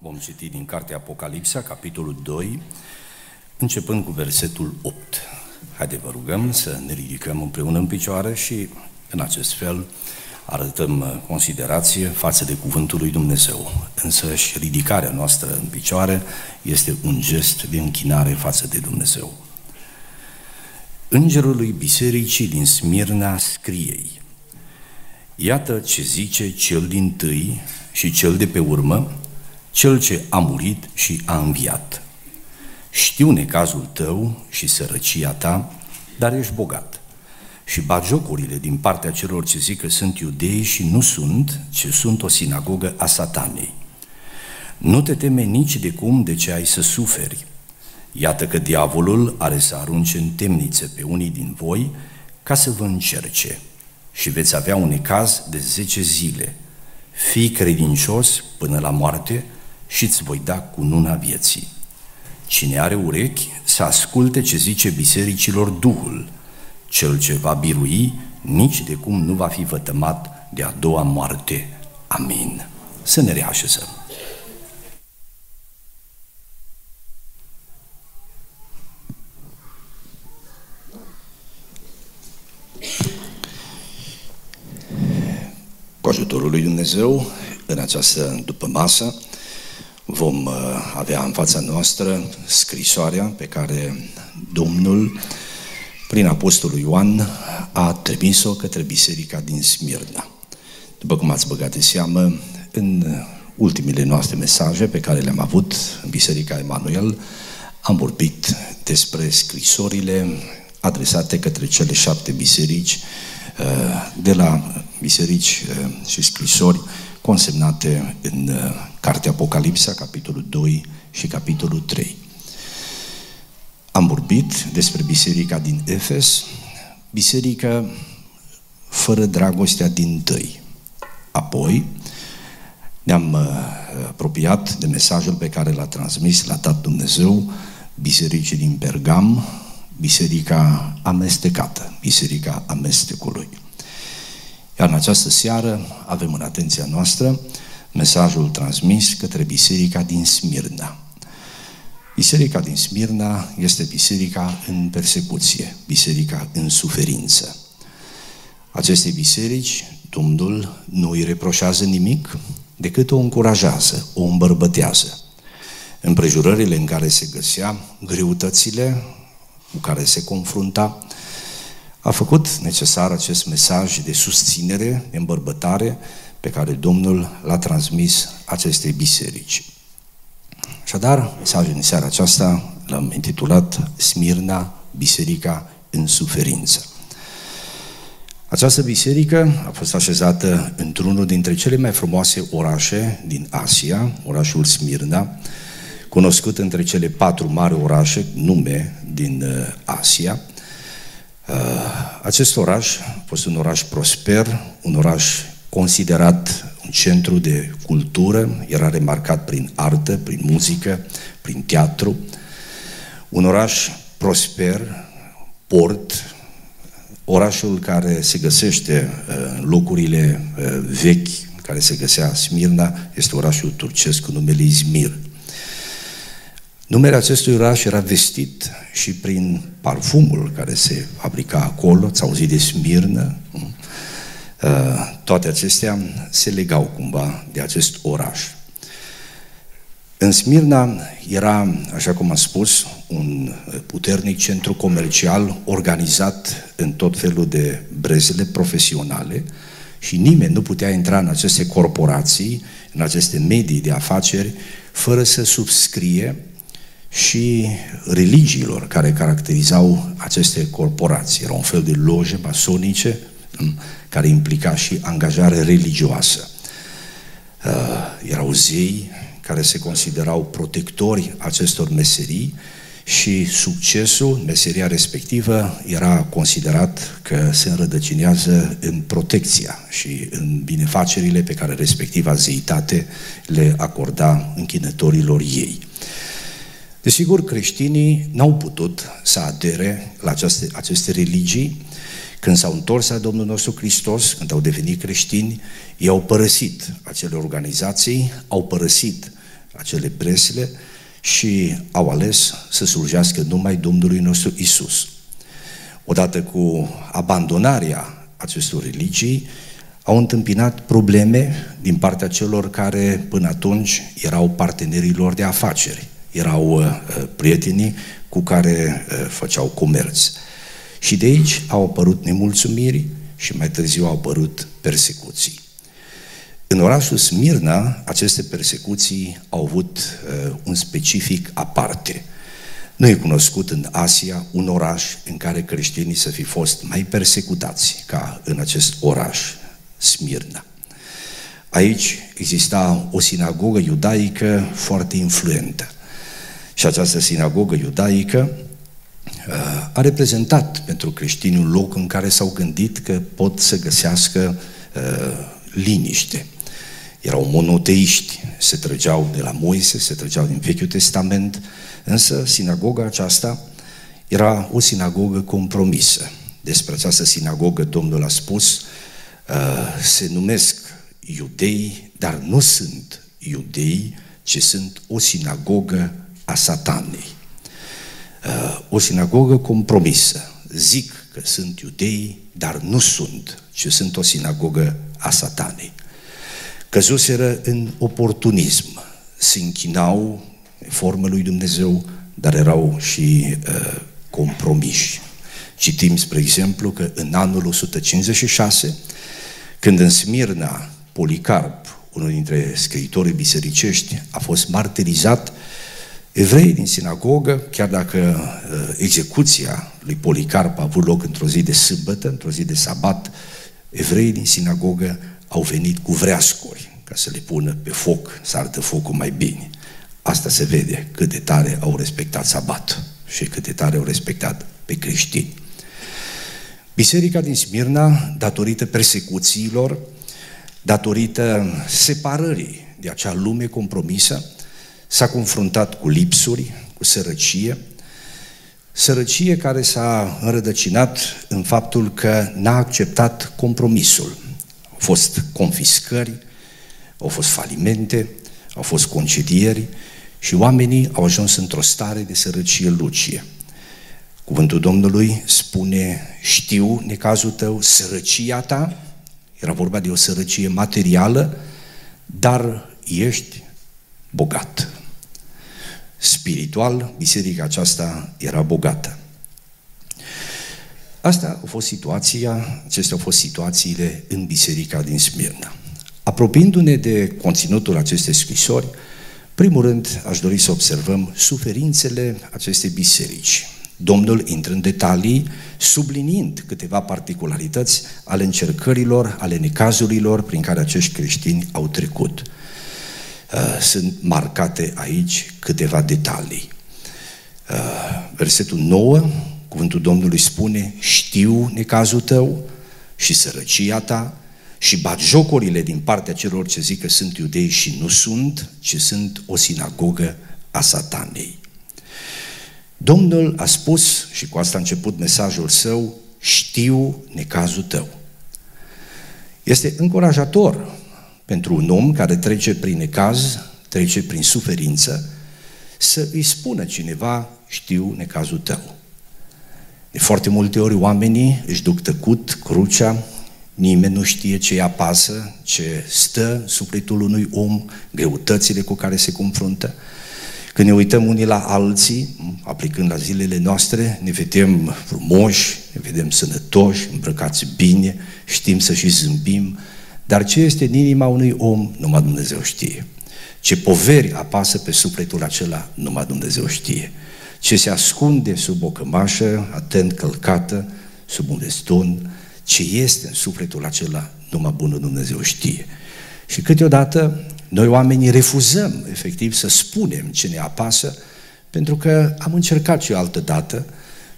Vom citi din cartea Apocalipsa, capitolul 2, începând cu versetul 8. Haideți vă rugăm să ne ridicăm împreună în picioare și în acest fel arătăm uh, considerație față de Cuvântul lui Dumnezeu. Însă și ridicarea noastră în picioare este un gest de închinare față de Dumnezeu. Îngerului Bisericii din Smirna scriei, Iată ce zice cel din tâi și cel de pe urmă, cel ce a murit și a înviat. Știu necazul tău și sărăcia ta, dar ești bogat. Și jocurile din partea celor ce zic că sunt iudei și nu sunt, ci sunt o sinagogă a satanei. Nu te teme nici de cum de ce ai să suferi. Iată că diavolul are să arunce în temnițe pe unii din voi ca să vă încerce și veți avea un ecaz de zece zile. Fii credincios până la moarte și îți voi da cununa vieții. Cine are urechi să asculte ce zice bisericilor Duhul. Cel ce va birui nici de cum nu va fi vătămat de a doua moarte. Amin. Să ne reașezăm. Cu ajutorul lui Dumnezeu, în această după masă, vom uh, avea în fața noastră scrisoarea pe care Domnul, prin Apostolul Ioan, a trimis-o către biserica din Smirna. După cum ați băgat de seamă, în ultimile noastre mesaje pe care le-am avut în Biserica Emanuel, am vorbit despre scrisorile adresate către cele șapte biserici, uh, de la biserici uh, și scrisori consemnate în uh, Cartea Apocalipsa, capitolul 2 și capitolul 3. Am vorbit despre biserica din Efes, biserica fără dragostea din tăi. Apoi ne-am uh, apropiat de mesajul pe care l-a transmis, l-a dat Dumnezeu bisericii din Pergam, biserica amestecată, biserica amestecului. Iar în această seară avem în atenția noastră mesajul transmis către biserica din Smirna. Biserica din Smirna este biserica în persecuție, biserica în suferință. Aceste biserici, Domnul nu îi reproșează nimic, decât o încurajează, o îmbărbătează. Împrejurările în care se găsea, greutățile cu care se confrunta, a făcut necesar acest mesaj de susținere, de îmbărbătare pe care Domnul l-a transmis acestei biserici. Așadar, mesajul în seara aceasta l-am intitulat Smirna, Biserica în suferință. Această biserică a fost așezată într-unul dintre cele mai frumoase orașe din Asia, orașul Smirna, cunoscut între cele patru mari orașe, nume din uh, Asia, Uh, acest oraș a fost un oraș prosper, un oraș considerat un centru de cultură, era remarcat prin artă, prin muzică, prin teatru, un oraș prosper, port, orașul care se găsește uh, în locurile uh, vechi, care se găsea Smirna, este orașul turcesc cu numele Izmir. Numele acestui oraș era vestit și prin parfumul care se fabrica acolo, ați auzit de Smirnă, uh, toate acestea se legau cumva de acest oraș. În Smirna era, așa cum am spus, un puternic centru comercial organizat în tot felul de brezele profesionale și nimeni nu putea intra în aceste corporații, în aceste medii de afaceri, fără să subscrie și religiilor care caracterizau aceste corporații. Era un fel de loje masonice care implica și angajare religioasă. Uh, erau zei care se considerau protectori acestor meserii și succesul, meseria respectivă, era considerat că se înrădăcinează în protecția și în binefacerile pe care respectiva zeitate le acorda închinătorilor ei. Desigur, creștinii n-au putut să adere la aceste, aceste religii. Când s-au întors la Domnul nostru Hristos, când au devenit creștini, ei au părăsit acele organizații, au părăsit acele bresle și au ales să slujească numai Domnului nostru Isus. Odată cu abandonarea acestor religii, au întâmpinat probleme din partea celor care până atunci erau partenerii lor de afaceri, erau uh, prietenii cu care uh, făceau comerț. Și de aici au apărut nemulțumiri și mai târziu au apărut persecuții. În orașul Smirna, aceste persecuții au avut uh, un specific aparte. Nu e cunoscut în Asia un oraș în care creștinii să fi fost mai persecutați ca în acest oraș, Smirna. Aici exista o sinagogă iudaică foarte influentă. Și această sinagogă iudaică uh, a reprezentat pentru creștini un loc în care s-au gândit că pot să găsească uh, liniște. Erau monoteiști, se trăgeau de la Moise, se trăgeau din Vechiul Testament, însă sinagoga aceasta era o sinagogă compromisă. Despre această sinagogă Domnul a spus, uh, se numesc iudei, dar nu sunt iudei, ci sunt o sinagogă a satanei. Uh, o sinagogă compromisă. Zic că sunt iudei, dar nu sunt, ci sunt o sinagogă a satanei. Căzuseră în oportunism, se închinau în formă lui Dumnezeu, dar erau și uh, compromiși. Citim, spre exemplu, că în anul 156, când în Smirna Policarp, unul dintre scriitorii bisericești, a fost martirizat, Evreii din sinagogă, chiar dacă uh, execuția lui Policarp a avut loc într-o zi de sâmbătă, într-o zi de sabat, evreii din sinagogă au venit cu vreascuri ca să le pună pe foc, să ardă focul mai bine. Asta se vede cât de tare au respectat sabat și cât de tare au respectat pe creștini. Biserica din Smirna, datorită persecuțiilor, datorită separării de acea lume compromisă, s-a confruntat cu lipsuri, cu sărăcie, sărăcie care s-a înrădăcinat în faptul că n-a acceptat compromisul. Au fost confiscări, au fost falimente, au fost concedieri și oamenii au ajuns într-o stare de sărăcie lucie. Cuvântul Domnului spune, știu necazul tău, sărăcia ta, era vorba de o sărăcie materială, dar ești bogat. Spiritual, biserica aceasta era bogată. Asta a fost situația, acestea au fost situațiile în biserica din Smirna. Apropiindu-ne de conținutul acestei scrisori, primul rând aș dori să observăm suferințele acestei biserici. Domnul intră în detalii, subliniind câteva particularități ale încercărilor, ale necazurilor prin care acești creștini au trecut. Uh, sunt marcate aici câteva detalii. Uh, versetul 9, cuvântul Domnului spune, știu necazul tău și sărăcia ta și jocurile din partea celor ce zic că sunt iudei și nu sunt, ci sunt o sinagogă a satanei. Domnul a spus, și cu asta a început mesajul său, știu necazul tău. Este încurajator pentru un om care trece prin necaz, trece prin suferință, să îi spună cineva, știu necazul tău. De foarte multe ori oamenii își duc tăcut crucea, nimeni nu știe ce îi apasă, ce stă sufletul unui om, greutățile cu care se confruntă. Când ne uităm unii la alții, aplicând la zilele noastre, ne vedem frumoși, ne vedem sănătoși, îmbrăcați bine, știm să și zâmbim, dar ce este în inima unui om, numai Dumnezeu știe. Ce poveri apasă pe sufletul acela, numai Dumnezeu știe. Ce se ascunde sub o cămașă, atent călcată, sub un deston, ce este în sufletul acela, numai bunul Dumnezeu știe. Și câteodată noi oamenii refuzăm efectiv să spunem ce ne apasă, pentru că am încercat și o altă dată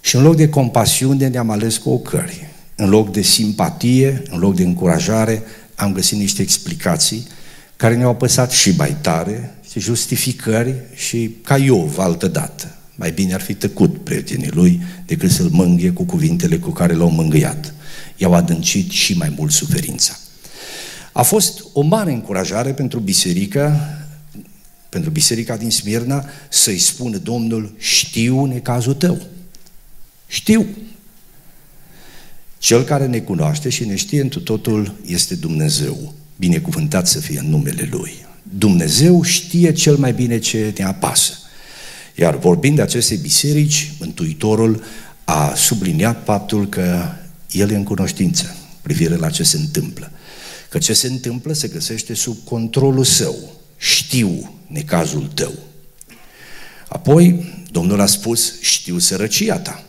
și în loc de compasiune ne-am ales cu ocări. În loc de simpatie, în loc de încurajare, am găsit niște explicații care ne-au apăsat și mai tare, și justificări și ca Iov altă dată. Mai bine ar fi tăcut prietenii lui decât să-l mângâie cu cuvintele cu care l-au mângâiat. I-au adâncit și mai mult suferința. A fost o mare încurajare pentru biserică pentru biserica din Smirna să-i spună Domnul, știu necazul tău. Știu. Cel care ne cunoaște și ne știe întru totul este Dumnezeu. Binecuvântat să fie în numele Lui. Dumnezeu știe cel mai bine ce ne apasă. Iar vorbind de aceste biserici, Mântuitorul a subliniat faptul că El e în cunoștință privire la ce se întâmplă. Că ce se întâmplă se găsește sub controlul Său. Știu necazul tău. Apoi, Domnul a spus, știu sărăcia ta.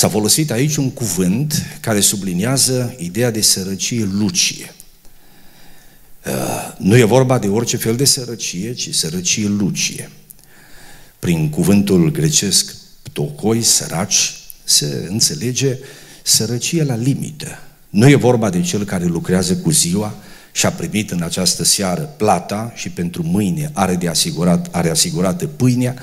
S-a folosit aici un cuvânt care subliniază ideea de sărăcie lucie. Uh, nu e vorba de orice fel de sărăcie, ci sărăcie lucie. Prin cuvântul grecesc tocoi, săraci, se înțelege sărăcie la limită. Nu e vorba de cel care lucrează cu ziua și a primit în această seară plata și pentru mâine are, de asigurat, are asigurată pâinea,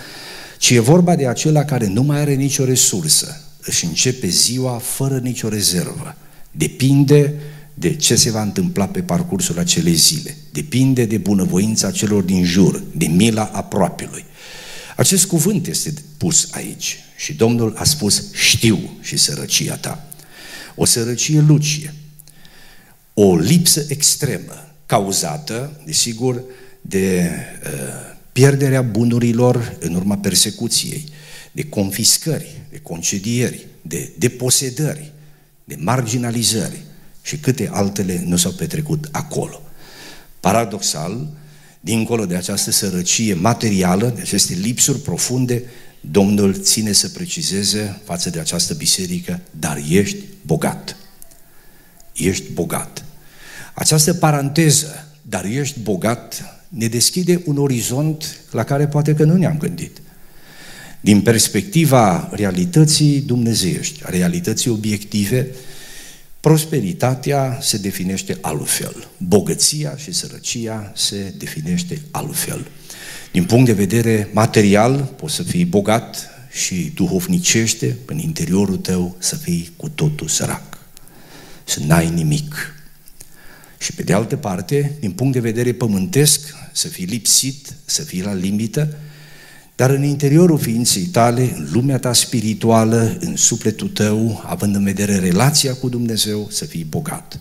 ci e vorba de acela care nu mai are nicio resursă, își începe ziua fără nicio rezervă. Depinde de ce se va întâmpla pe parcursul acelei zile. Depinde de bunăvoința celor din jur, de mila aproapelui. Acest cuvânt este pus aici și Domnul a spus știu și sărăcia ta. O sărăcie lucie, o lipsă extremă cauzată, desigur, de uh, pierderea bunurilor în urma persecuției, de confiscări, de concedieri, de deposedări, de marginalizări și câte altele nu s-au petrecut acolo. Paradoxal, dincolo de această sărăcie materială, de aceste lipsuri profunde, Domnul ține să precizeze față de această biserică, dar ești bogat. Ești bogat. Această paranteză, dar ești bogat, ne deschide un orizont la care poate că nu ne-am gândit. Din perspectiva realității dumnezeiești, a realității obiective, prosperitatea se definește altfel. Bogăția și sărăcia se definește altfel. Din punct de vedere material, poți să fii bogat și duhovnicește, în interiorul tău, să fii cu totul sărac. Să n-ai nimic. Și pe de altă parte, din punct de vedere pământesc, să fii lipsit, să fii la limită, dar în interiorul ființei tale, în lumea ta spirituală, în sufletul tău, având în vedere relația cu Dumnezeu, să fii bogat.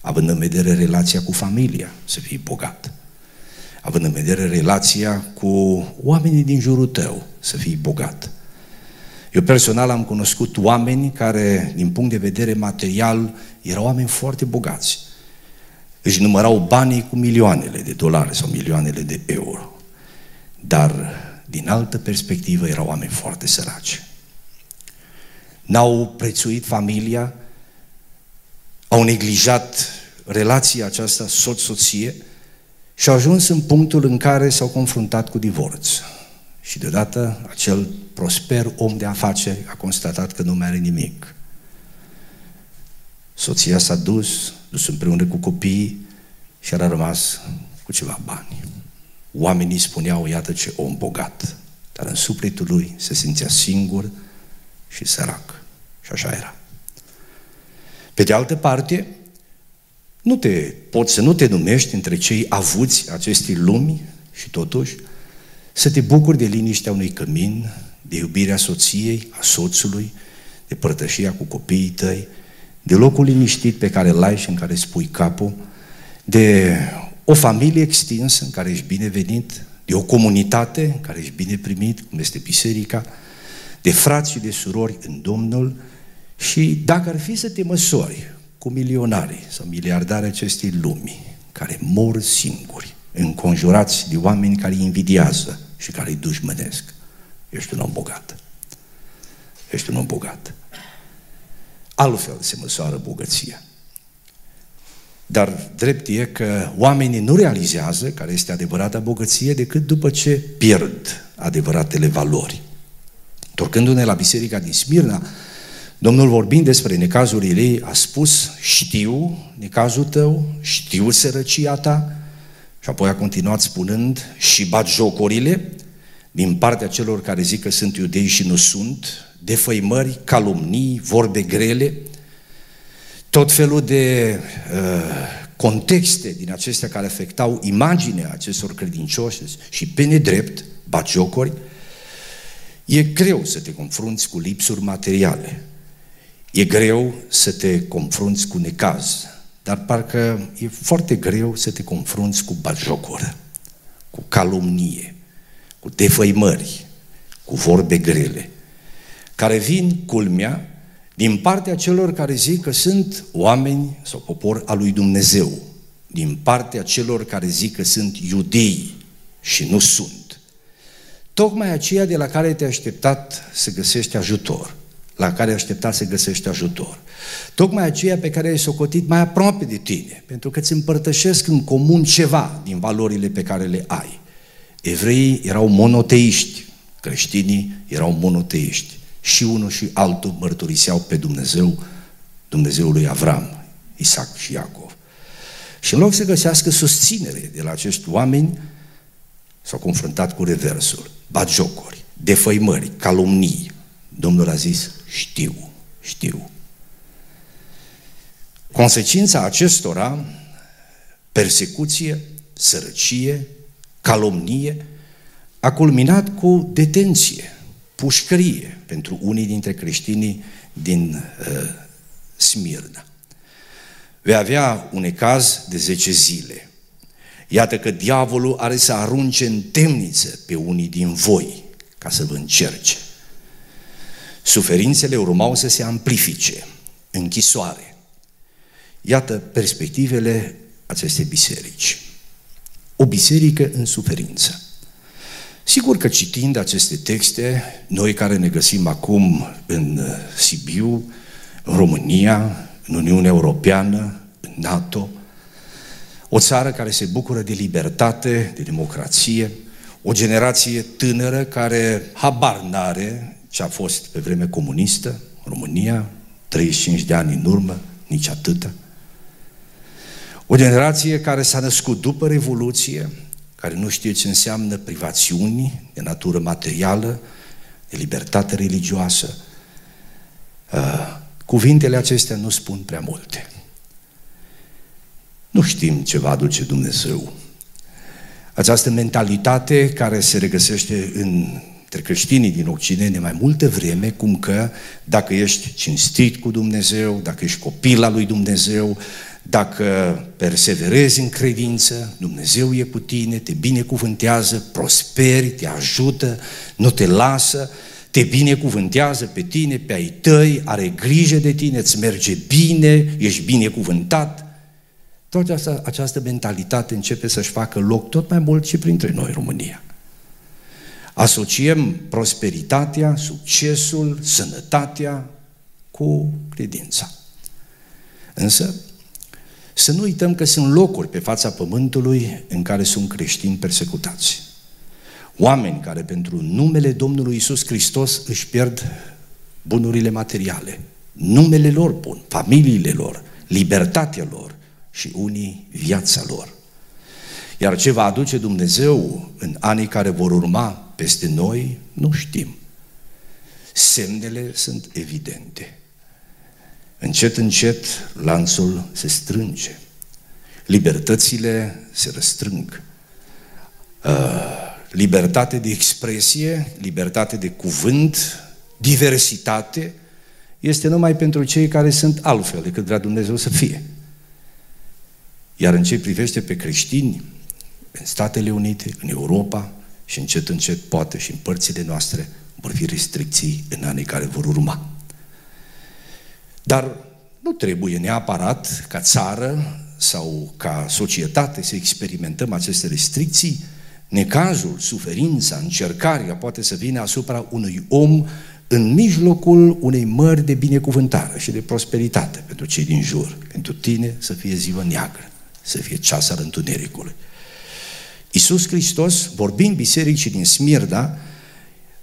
Având în vedere relația cu familia, să fii bogat. Având în vedere relația cu oamenii din jurul tău, să fii bogat. Eu personal am cunoscut oameni care, din punct de vedere material, erau oameni foarte bogați își numărau banii cu milioanele de dolari sau milioanele de euro. Dar, din altă perspectivă, erau oameni foarte săraci. N-au prețuit familia, au neglijat relația aceasta soț-soție și au ajuns în punctul în care s-au confruntat cu divorț. Și deodată acel prosper om de afaceri a constatat că nu mai are nimic. Soția s-a dus, dus împreună cu copiii și a rămas cu ceva bani. Oamenii spuneau, iată ce om bogat, dar în sufletul lui se simțea singur și sărac. Și așa era. Pe de altă parte, nu te, poți să nu te numești între cei avuți acestei lumi și totuși să te bucuri de liniștea unui cămin, de iubirea soției, a soțului, de părtășia cu copiii tăi, de locul liniștit pe care îl ai și în care spui capul, de o familie extinsă în care ești binevenit, de o comunitate în care ești bine primit, cum este biserica, de frați și de surori în Domnul și dacă ar fi să te măsori cu milionarii sau miliardari acestei lumi, care mor singuri, înconjurați de oameni care îi invidiază și care îi dușmănesc, ești un om bogat. Ești un om bogat. Altfel se măsoară bogăția. Dar drept e că oamenii nu realizează care este adevărata bogăție decât după ce pierd adevăratele valori. Torcându-ne la biserica din Smirna, Domnul vorbind despre necazurile ei a spus, știu necazul tău, știu sărăcia ta, și apoi a continuat spunând și bat jocurile din partea celor care zic că sunt iudei și nu sunt, defăimări, calumnii, vorbe grele, tot felul de uh, contexte din acestea care afectau imaginea acestor credincioși și pe nedrept, baciocori, e greu să te confrunți cu lipsuri materiale. E greu să te confrunți cu necaz, dar parcă e foarte greu să te confrunți cu bajocură, cu calumnie, cu defăimări, cu vorbe grele, care vin, culmea, din partea celor care zic că sunt oameni sau popor al lui Dumnezeu, din partea celor care zic că sunt iudei și nu sunt. Tocmai aceia de la care te-ai așteptat să găsești ajutor, la care ai așteptat să găsești ajutor. Tocmai aceia pe care ai socotit mai aproape de tine, pentru că îți împărtășesc în comun ceva din valorile pe care le ai. Evreii erau monoteiști, creștinii erau monoteiști și unul și altul mărturiseau pe Dumnezeu, Dumnezeul lui Avram, Isaac și Iacov. Și în loc să găsească susținere de la acești oameni, s-au confruntat cu reversul, batjocuri, defăimări, calomnii. Domnul a zis, știu, știu. Consecința acestora, persecuție, sărăcie, calomnie, a culminat cu detenție, pușcărie pentru unii dintre creștinii din uh, Smirna. Vei avea un caz de 10 zile. Iată că diavolul are să arunce în temniță pe unii din voi ca să vă încerce. Suferințele urmau să se amplifice, închisoare. Iată perspectivele acestei biserici. O biserică în suferință. Sigur că citind aceste texte, noi care ne găsim acum în uh, Sibiu, în România, în Uniunea Europeană, în NATO, o țară care se bucură de libertate, de democrație, o generație tânără care habar n-are ce a fost pe vreme comunistă, România, 35 de ani în urmă, nici atâta. O generație care s-a născut după Revoluție, care nu știe ce înseamnă privațiuni de natură materială, de libertate religioasă. Uh, cuvintele acestea nu spun prea multe. Nu știm ce va aduce Dumnezeu. Această mentalitate care se regăsește în între creștinii din Occident de mai multă vreme, cum că dacă ești cinstit cu Dumnezeu, dacă ești copil al lui Dumnezeu, dacă perseverezi în credință, Dumnezeu e cu tine, te binecuvântează, prosperi, te ajută, nu te lasă, te binecuvântează pe tine, pe ai tăi, are grijă de tine, îți merge bine, ești binecuvântat. Toată această, această mentalitate începe să-și facă loc tot mai mult și printre noi, România. Asociem prosperitatea, succesul, sănătatea cu credința. Însă, să nu uităm că sunt locuri pe fața pământului în care sunt creștini persecutați. Oameni care pentru numele Domnului Isus Hristos își pierd bunurile materiale, numele lor bun, familiile lor, libertatea lor și unii viața lor. Iar ce va aduce Dumnezeu în anii care vor urma peste noi, nu știm. Semnele sunt evidente. Încet, încet, lanțul se strânge. Libertățile se răstrâng. Uh, libertate de expresie, libertate de cuvânt, diversitate, este numai pentru cei care sunt altfel decât vrea Dumnezeu să fie. Iar în ce privește pe creștini, în Statele Unite, în Europa și încet, încet, poate și în părțile noastre, vor fi restricții în anii care vor urma. Dar nu trebuie neapărat ca țară sau ca societate să experimentăm aceste restricții. Necazul, suferința, încercarea poate să vină asupra unui om în mijlocul unei mări de binecuvântare și de prosperitate pentru cei din jur. Pentru tine să fie ziua neagră, să fie ceas al întunericului. Iisus Hristos, vorbind bisericii din Smirda,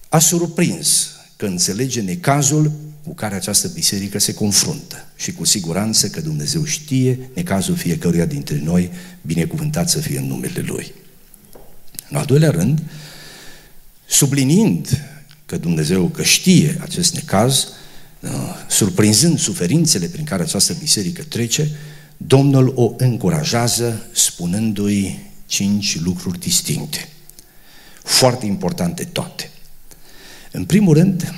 a surprins că înțelege necazul cu care această biserică se confruntă. Și cu siguranță că Dumnezeu știe necazul fiecăruia dintre noi, binecuvântat să fie în numele Lui. În al doilea rând, subliniind că Dumnezeu că știe acest necaz, uh, surprinzând suferințele prin care această biserică trece, Domnul o încurajează spunându-i cinci lucruri distincte, foarte importante toate. În primul rând,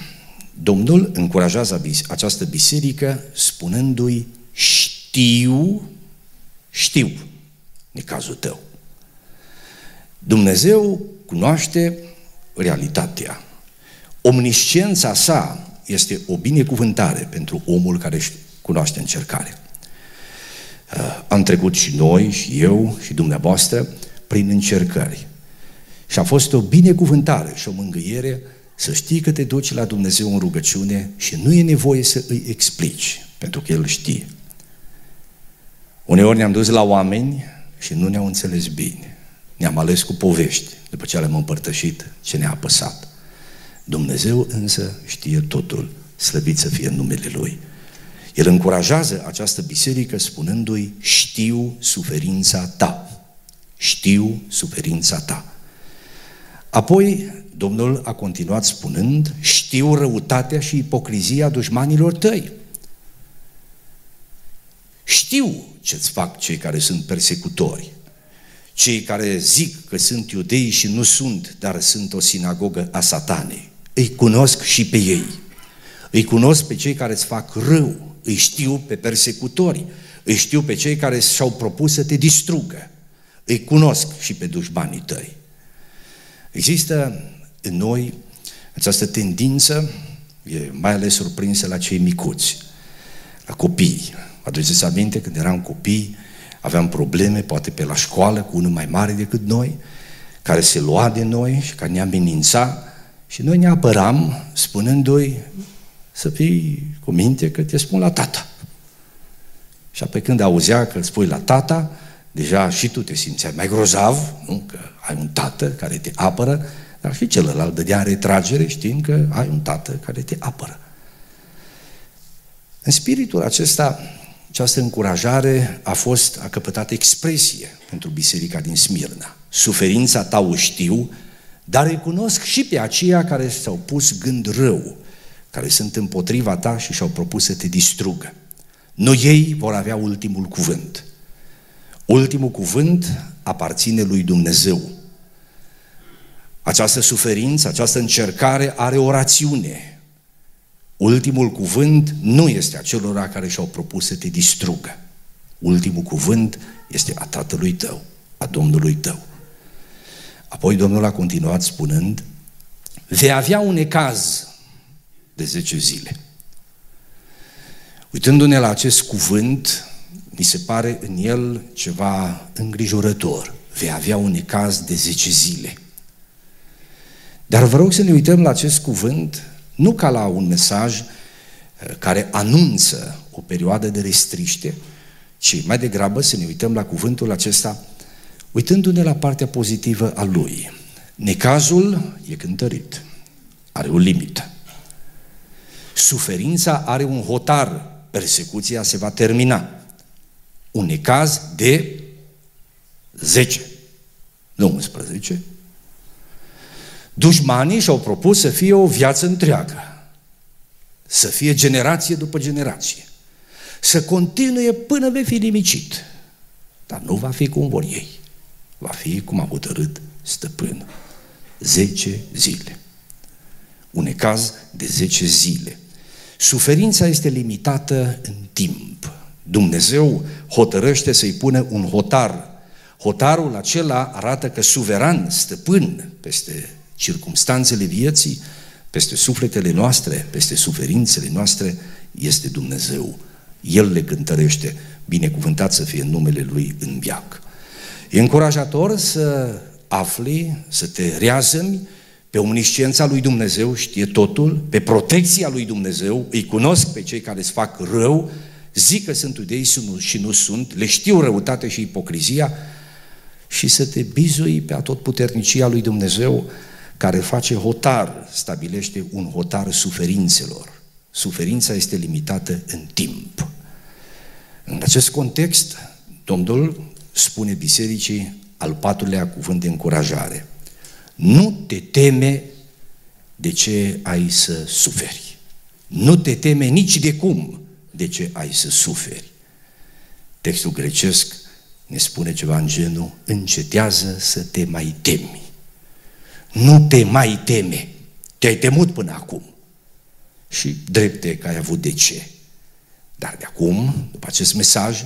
Domnul încurajează această biserică spunându-i știu, știu, în cazul tău. Dumnezeu cunoaște realitatea. Omnisciența sa este o binecuvântare pentru omul care cunoaște încercarea. Uh, am trecut și noi, și eu, și dumneavoastră, prin încercări. Și a fost o binecuvântare și o mângâiere să știi că te duci la Dumnezeu în rugăciune și nu e nevoie să îi explici, pentru că El știe. Uneori ne-am dus la oameni și nu ne-au înțeles bine. Ne-am ales cu povești, după ce le-am împărtășit ce ne-a apăsat. Dumnezeu însă știe totul, slăvit să fie numele Lui. El încurajează această biserică spunându-i, știu suferința ta, știu suferința ta. Apoi, Domnul a continuat spunând, știu răutatea și ipocrizia dușmanilor tăi. Știu ce-ți fac cei care sunt persecutori, cei care zic că sunt iudei și nu sunt, dar sunt o sinagogă a satanei. Îi cunosc și pe ei. Îi cunosc pe cei care îți fac rău, îi știu pe persecutori, îi știu pe cei care și-au propus să te distrugă, îi cunosc și pe dușmanii tăi. Există în noi această tendință, e mai ales surprinsă la cei micuți, la copii. Aduceți aminte când eram copii, aveam probleme, poate pe la școală, cu unul mai mare decât noi, care se lua de noi și care ne amenința și noi ne apăram spunându-i să fii cu minte că te spun la tata. Și apoi când auzea că îl spui la tata, deja și tu te simțeai mai grozav, nu? că ai un tată care te apără, dar și celălalt dădea retragere știind că ai un tată care te apără. În spiritul acesta, această încurajare a fost, a căpătat expresie pentru biserica din Smirna. Suferința ta o știu, dar recunosc și pe aceia care s-au pus gând rău care sunt împotriva ta și și-au propus să te distrugă. Nu ei vor avea ultimul cuvânt. Ultimul cuvânt aparține lui Dumnezeu. Această suferință, această încercare are o rațiune. Ultimul cuvânt nu este a celor care și-au propus să te distrugă. Ultimul cuvânt este a Tatălui tău, a Domnului tău. Apoi Domnul a continuat spunând, vei avea un ecaz de 10 zile. Uitându-ne la acest cuvânt, mi se pare în el ceva îngrijorător. Vei avea un ecaz de 10 zile. Dar vă rog să ne uităm la acest cuvânt nu ca la un mesaj eh, care anunță o perioadă de restriște, ci mai degrabă să ne uităm la cuvântul acesta uitându-ne la partea pozitivă a lui. Necazul e cântărit, are o limită. Suferința are un hotar, persecuția se va termina. Un necaz de 10, nu 11. Dușmanii și-au propus să fie o viață întreagă, să fie generație după generație, să continue până vei fi nimicit. Dar nu va fi cum vor ei. Va fi cum a hotărât stăpânul. Zece zile. Un caz de zece zile. Suferința este limitată în timp. Dumnezeu hotărăște să-i pună un hotar. Hotarul acela arată că suveran, stăpân peste circumstanțele vieții, peste sufletele noastre, peste suferințele noastre, este Dumnezeu. El le cântărește, binecuvântat să fie numele Lui în viac. E încurajator să afli, să te reazămi pe omnisciența lui Dumnezeu știe totul, pe protecția lui Dumnezeu, îi cunosc pe cei care îți fac rău, zic că sunt iudei și nu sunt, le știu răutate și ipocrizia și să te bizui pe atotputernicia lui Dumnezeu care face hotar, stabilește un hotar suferințelor. Suferința este limitată în timp. În acest context, Domnul spune bisericii al patrulea cuvânt de încurajare – nu te teme de ce ai să suferi. Nu te teme nici de cum de ce ai să suferi. Textul grecesc ne spune ceva în genul, încetează să te mai temi. Nu te mai teme. Te-ai temut până acum. Și drepte că ai avut de ce. Dar de acum, după acest mesaj,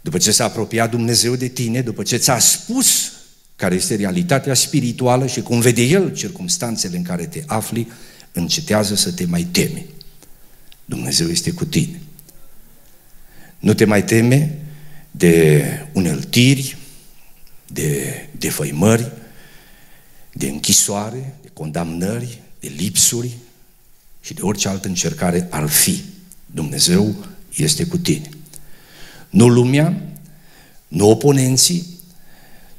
după ce s-a apropiat Dumnezeu de tine, după ce ți-a spus care este realitatea spirituală și cum vede El circumstanțele în care te afli, încetează să te mai teme. Dumnezeu este cu tine. Nu te mai teme de uneltiri, de defăimări, de închisoare, de condamnări, de lipsuri și de orice altă încercare ar fi. Dumnezeu este cu tine. Nu lumea, nu oponenții,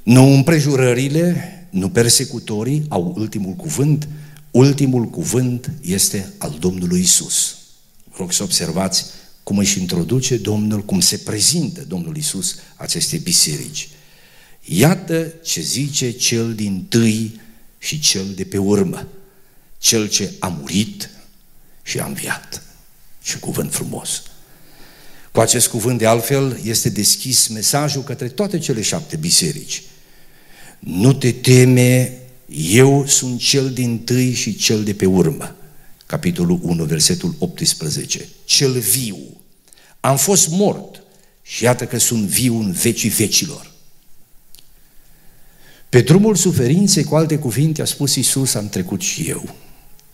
nu împrejurările, nu persecutorii au ultimul cuvânt, ultimul cuvânt este al Domnului Isus. Vă rog să observați cum își introduce Domnul, cum se prezintă Domnul Isus aceste biserici. Iată ce zice cel din tâi și cel de pe urmă, cel ce a murit și a înviat. Și cuvânt frumos. Cu acest cuvânt, de altfel, este deschis mesajul către toate cele șapte biserici. Nu te teme, eu sunt cel din tâi și cel de pe urmă. Capitolul 1, versetul 18. Cel viu. Am fost mort și iată că sunt viu în vecii vecilor. Pe drumul suferinței, cu alte cuvinte, a spus Iisus, am trecut și eu.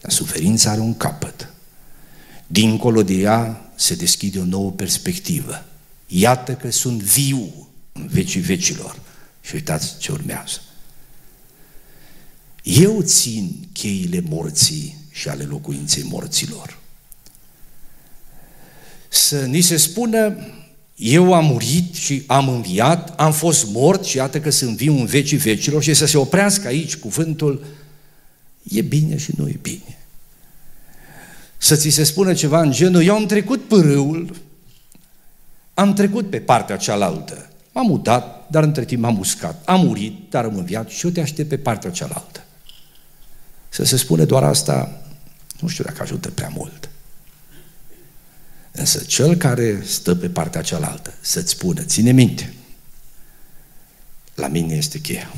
Dar suferința are un capăt. Dincolo de ea se deschide o nouă perspectivă. Iată că sunt viu în vecii vecilor. Și uitați ce urmează. Eu țin cheile morții și ale locuinței morților. Să ni se spună, eu am murit și am înviat, am fost mort și iată că sunt viu în vecii vecilor și să se oprească aici cuvântul, e bine și nu e bine. Să ți se spună ceva în genul, eu am trecut pârâul, am trecut pe partea cealaltă, m-am mutat, dar între timp m-am uscat, am murit, dar am înviat și eu te aștept pe partea cealaltă. Să se spune doar asta, nu știu dacă ajută prea mult. Însă cel care stă pe partea cealaltă să-ți spună, ține minte, la mine este cheia.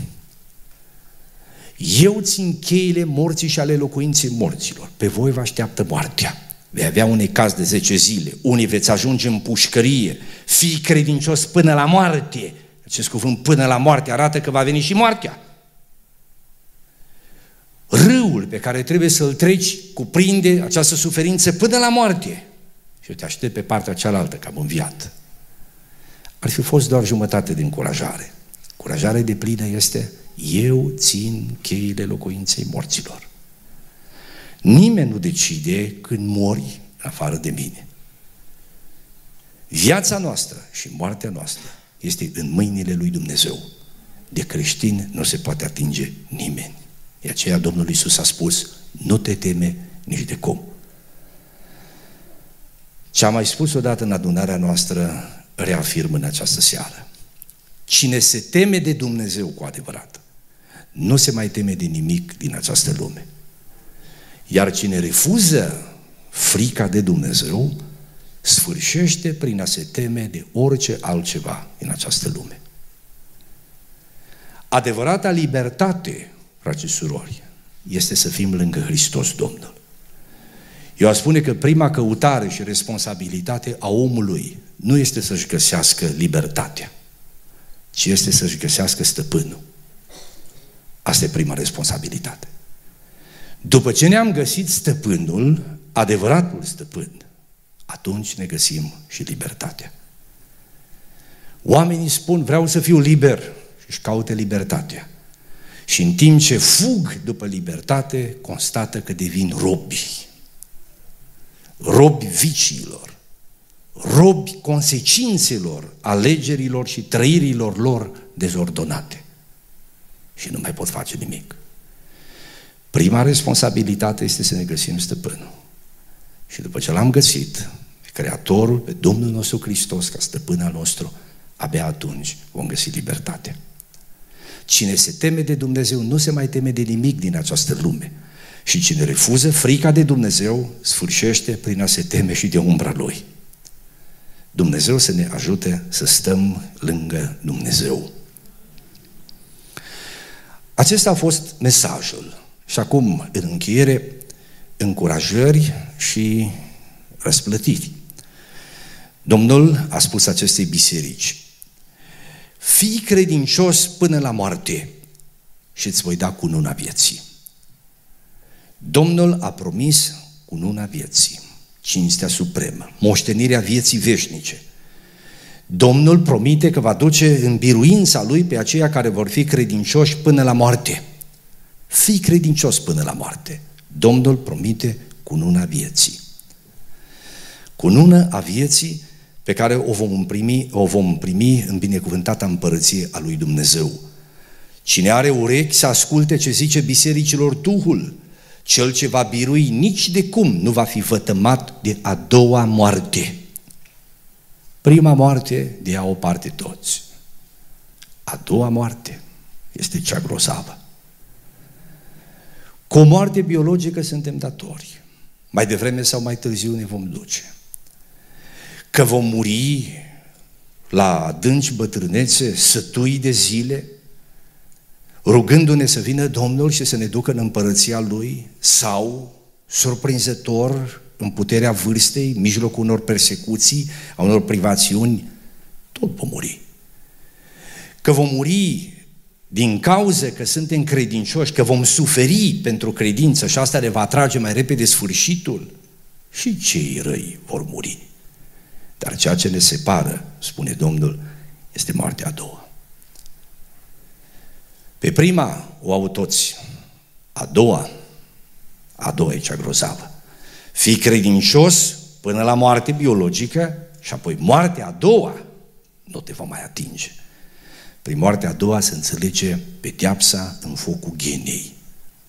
Eu țin cheile morții și ale locuinței morților. Pe voi vă așteaptă moartea. Vei avea unei caz de 10 zile. Unii veți ajunge în pușcărie. Fii credincios până la moarte. Acest cuvânt până la moarte arată că va veni și moartea. Râul pe care trebuie să-l treci cuprinde această suferință până la moarte. Și eu te aștept pe partea cealaltă, că am înviat. Ar fi fost doar jumătate din curajare. Curajare de plină este eu țin cheile locuinței morților. Nimeni nu decide când mori afară de mine. Viața noastră și moartea noastră este în mâinile lui Dumnezeu. De creștin nu se poate atinge nimeni. De aceea Domnul Iisus a spus, nu te teme nici de cum. Ce am mai spus odată în adunarea noastră, reafirm în această seară. Cine se teme de Dumnezeu cu adevărat, nu se mai teme de nimic din această lume. Iar cine refuză frica de Dumnezeu, sfârșește prin a se teme de orice altceva în această lume. Adevărata libertate, frate surori, este să fim lângă Hristos Domnul. Eu aș spune că prima căutare și responsabilitate a omului nu este să-și găsească libertatea, ci este să-și găsească stăpânul. Asta e prima responsabilitate. După ce ne-am găsit stăpânul, adevăratul stăpân, atunci ne găsim și libertatea. Oamenii spun, vreau să fiu liber și își caute libertatea. Și în timp ce fug după libertate, constată că devin robi. Robi viciilor, robi consecințelor alegerilor și trăirilor lor dezordonate și nu mai pot face nimic. Prima responsabilitate este să ne găsim stăpânul. Și după ce l-am găsit, pe Creatorul, pe Domnul nostru Hristos, ca stăpân al nostru, abia atunci vom găsi libertatea. Cine se teme de Dumnezeu nu se mai teme de nimic din această lume. Și cine refuză frica de Dumnezeu, sfârșește prin a se teme și de umbra Lui. Dumnezeu să ne ajute să stăm lângă Dumnezeu. Acesta a fost mesajul. Și acum, în încheiere, încurajări și răsplătiri. Domnul a spus acestei biserici, fii credincios până la moarte și îți voi da cununa vieții. Domnul a promis cununa vieții, cinstea supremă, moștenirea vieții veșnice. Domnul promite că va duce în biruința Lui pe aceia care vor fi credincioși până la moarte. Fii credincios până la moarte. Domnul promite cununa vieții. Cununa a vieții pe care o vom primi, o vom primi în binecuvântata împărăție a lui Dumnezeu. Cine are urechi să asculte ce zice bisericilor Duhul, cel ce va birui nici de cum nu va fi vătămat de a doua moarte. Prima moarte de ea o parte toți. A doua moarte este cea grozavă. Cu o moarte biologică suntem datori. Mai devreme sau mai târziu ne vom duce. Că vom muri la adânci bătrânețe, sătui de zile, rugându-ne să vină Domnul și să ne ducă în împărăția Lui, sau, surprinzător, în puterea vârstei, în mijlocul unor persecuții, a unor privațiuni, tot vom muri. Că vom muri din cauza că suntem credincioși, că vom suferi pentru credință și asta ne va atrage mai repede sfârșitul, și cei răi vor muri. Dar ceea ce ne separă, spune Domnul, este moartea a doua. Pe prima o au toți, a doua, a doua e cea grozavă. Fii credincios până la moarte biologică și apoi moartea a doua nu te va mai atinge. Prin moartea a doua se înțelege pedeapsa în focul ghenei,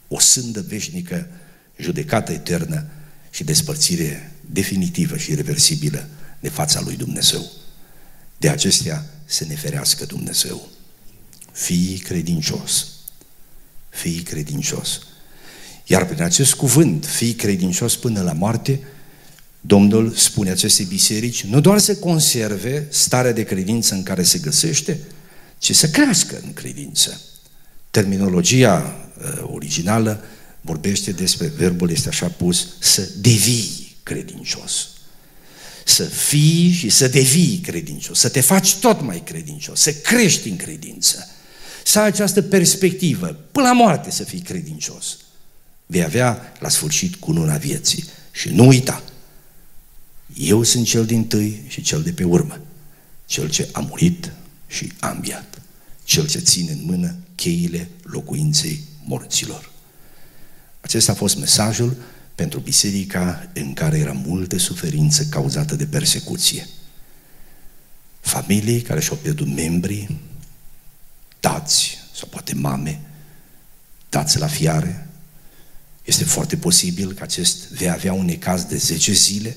o sândă veșnică, judecată eternă și despărțire definitivă și irreversibilă de fața lui Dumnezeu. De acestea să ne ferească Dumnezeu. Fii credincios. Fii credincios. Iar prin acest cuvânt, fii credincios până la moarte, Domnul spune acestei biserici, nu doar să conserve starea de credință în care se găsește, ci să crească în credință. Terminologia uh, originală vorbește despre, verbul este așa pus, să devii credincios. Să fii și să devii credincios, să te faci tot mai credincios, să crești în credință, să ai această perspectivă, până la moarte să fii credincios. Vei avea la sfârșit cununa vieții. Și nu uita, eu sunt cel din tâi și cel de pe urmă, cel ce a murit și a înviat, cel ce ține în mână cheile locuinței morților. Acesta a fost mesajul pentru biserica în care era multă suferință cauzată de persecuție. Familii care și-au pierdut membrii, tați sau poate mame, tați la fiare. Este foarte posibil că acest vei avea un ecaz de 10 zile,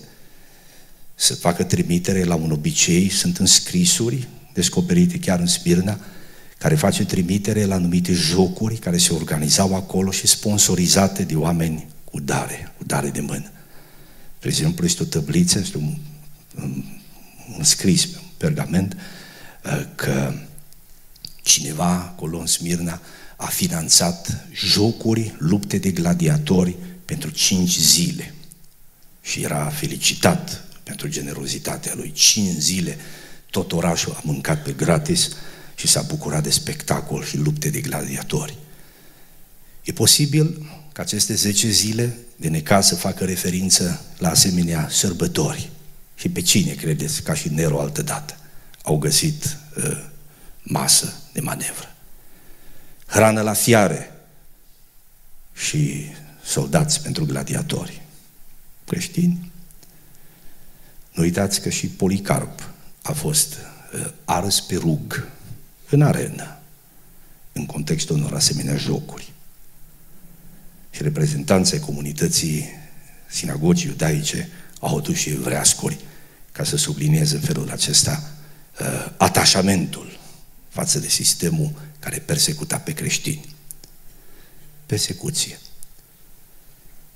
să facă trimitere la un obicei, sunt înscrisuri descoperite chiar în Smirna, care face trimitere la anumite jocuri care se organizau acolo și sponsorizate de oameni cu dare, cu dare de mână. De exemplu, este o tăbliță, este un, un, un scris pe un pergament uh, că cineva acolo în Smirna a finanțat jocuri, lupte de gladiatori pentru cinci zile și era felicitat pentru generozitatea lui. Cinci zile tot orașul a mâncat pe gratis și s-a bucurat de spectacol și lupte de gladiatori. E posibil ca aceste 10 zile de necaz să facă referință la asemenea sărbători. Și pe cine credeți, ca și Nero altă dată, au găsit uh, masă de manevră? Hrană la fiare și soldați pentru gladiatori. Creștini? Nu uitați că și Policarp a fost uh, ars pe rug în arenă, în contextul unor asemenea jocuri. Și reprezentanții comunității sinagogii iudaice au adus și evreascuri ca să sublinieze în felul acesta uh, atașamentul față de sistemul care persecuta pe creștini. Persecuție.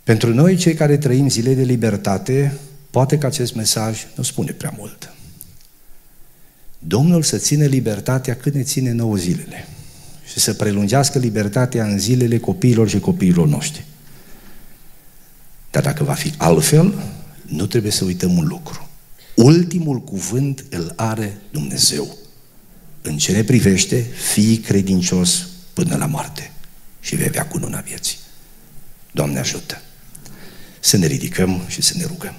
Pentru noi, cei care trăim zile de libertate, poate că acest mesaj nu spune prea mult. Domnul să ține libertatea cât ne ține nouă zilele și să prelungească libertatea în zilele copiilor și copiilor noștri. Dar dacă va fi altfel, nu trebuie să uităm un lucru. Ultimul cuvânt îl are Dumnezeu. În ce ne privește, fii credincios până la moarte și vei avea cununa vieții. Doamne ajută! Să ne ridicăm și să ne rugăm.